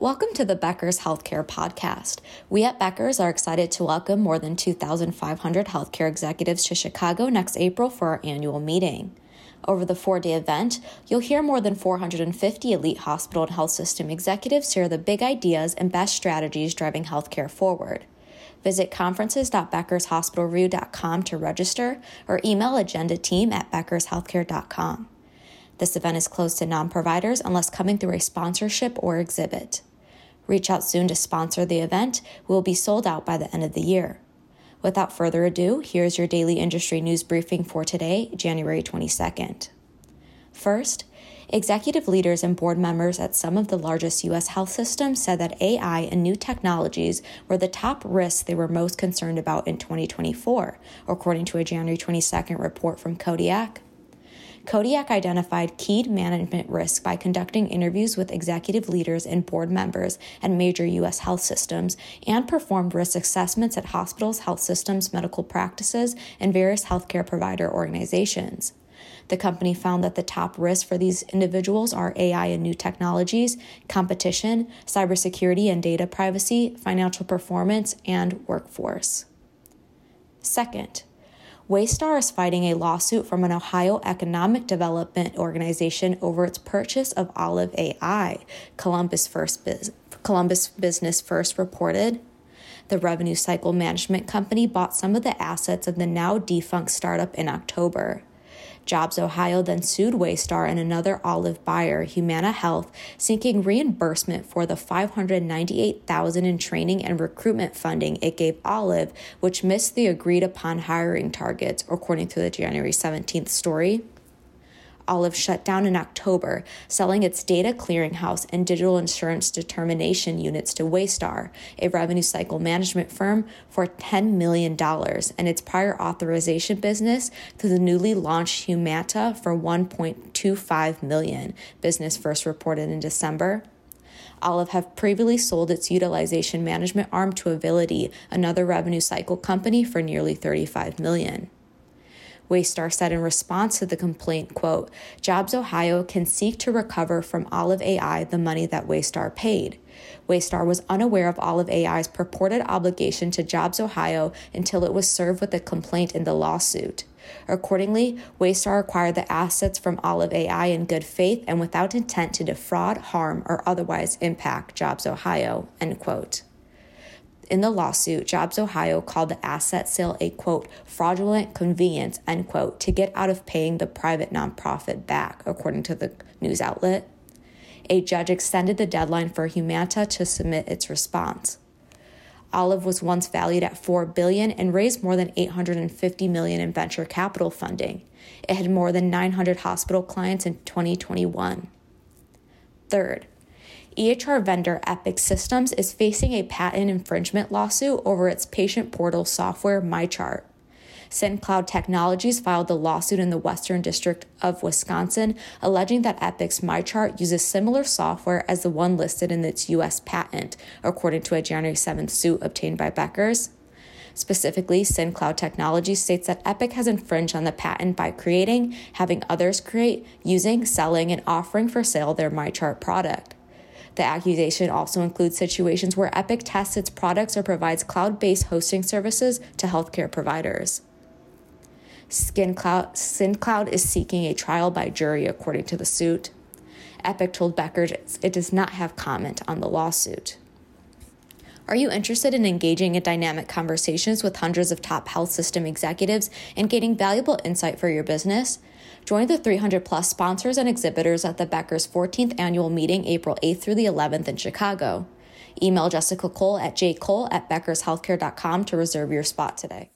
Welcome to the Becker's Healthcare Podcast. We at Becker's are excited to welcome more than 2,500 healthcare executives to Chicago next April for our annual meeting. Over the four day event, you'll hear more than 450 elite hospital and health system executives share the big ideas and best strategies driving healthcare forward. Visit conferences.beckershospitalreview.com to register or email agenda team at beckershealthcare.com. This event is closed to non providers unless coming through a sponsorship or exhibit. Reach out soon to sponsor the event. We will be sold out by the end of the year. Without further ado, here's your daily industry news briefing for today, January 22nd. First, executive leaders and board members at some of the largest U.S. health systems said that AI and new technologies were the top risks they were most concerned about in 2024, according to a January 22nd report from Kodiak. Kodiak identified key management risks by conducting interviews with executive leaders and board members at major U.S. health systems and performed risk assessments at hospitals, health systems, medical practices, and various healthcare provider organizations. The company found that the top risks for these individuals are AI and new technologies, competition, cybersecurity and data privacy, financial performance, and workforce. Second, Waystar is fighting a lawsuit from an Ohio economic development organization over its purchase of Olive AI, Columbus First Columbus Business First reported. The revenue cycle management company bought some of the assets of the now defunct startup in October. Jobs Ohio then sued Waystar and another Olive buyer, Humata Health, seeking reimbursement for the 598,000 in training and recruitment funding it gave Olive, which missed the agreed upon hiring targets, according to the January 17th story. Olive shut down in October, selling its data clearinghouse and digital insurance determination units to Waystar, a revenue cycle management firm, for $10 million, and its prior authorization business to the newly launched Humata for 1.25 million, business first reported in December. Olive have previously sold its utilization management arm to Availity, another revenue cycle company, for nearly $35 million. Waystar said in response to the complaint, quote, Jobs Ohio can seek to recover from Olive AI the money that Waystar paid. Waystar was unaware of Olive AI's purported obligation to Jobs Ohio until it was served with a complaint in the lawsuit. Accordingly, Waystar acquired the assets from Olive AI in good faith and without intent to defraud, harm, or otherwise impact Jobs Ohio. End quote. In the lawsuit, Jobs Ohio called the asset sale a quote, fraudulent conveyance, end quote, to get out of paying the private nonprofit back, according to the news outlet. A judge extended the deadline for Humata to submit its response. Olive was once valued at 4 billion and raised more than 850 million in venture capital funding. It had more than 900 hospital clients in 2021. Third, EHR vendor Epic Systems is facing a patent infringement lawsuit over its patient portal software MyChart. SynKloud Technologies filed the lawsuit in the Western District of Wisconsin, alleging that Epic's MyChart uses similar software as the one listed in its U.S. patent, according to a January 7th suit obtained by Becker's. Specifically, SynKloud Technologies states that Epic has infringed on the patent by creating, having others create, using, selling, and offering for sale their MyChart product. The accusation also includes situations where Epic tests its products or provides cloud based hosting services to healthcare providers. SkinCloud, SynKloud is seeking a trial by jury, according to the suit. Epic told Becker it does not have comment on the lawsuit. Are you interested in engaging in dynamic conversations with hundreds of top health system executives and gaining valuable insight for your business? Join the 300 plus sponsors and exhibitors at the Becker's 14th annual meeting April 8th through the 11th in Chicago. Email Jessica Cole at jcole at beckershealthcare.com to reserve your spot today.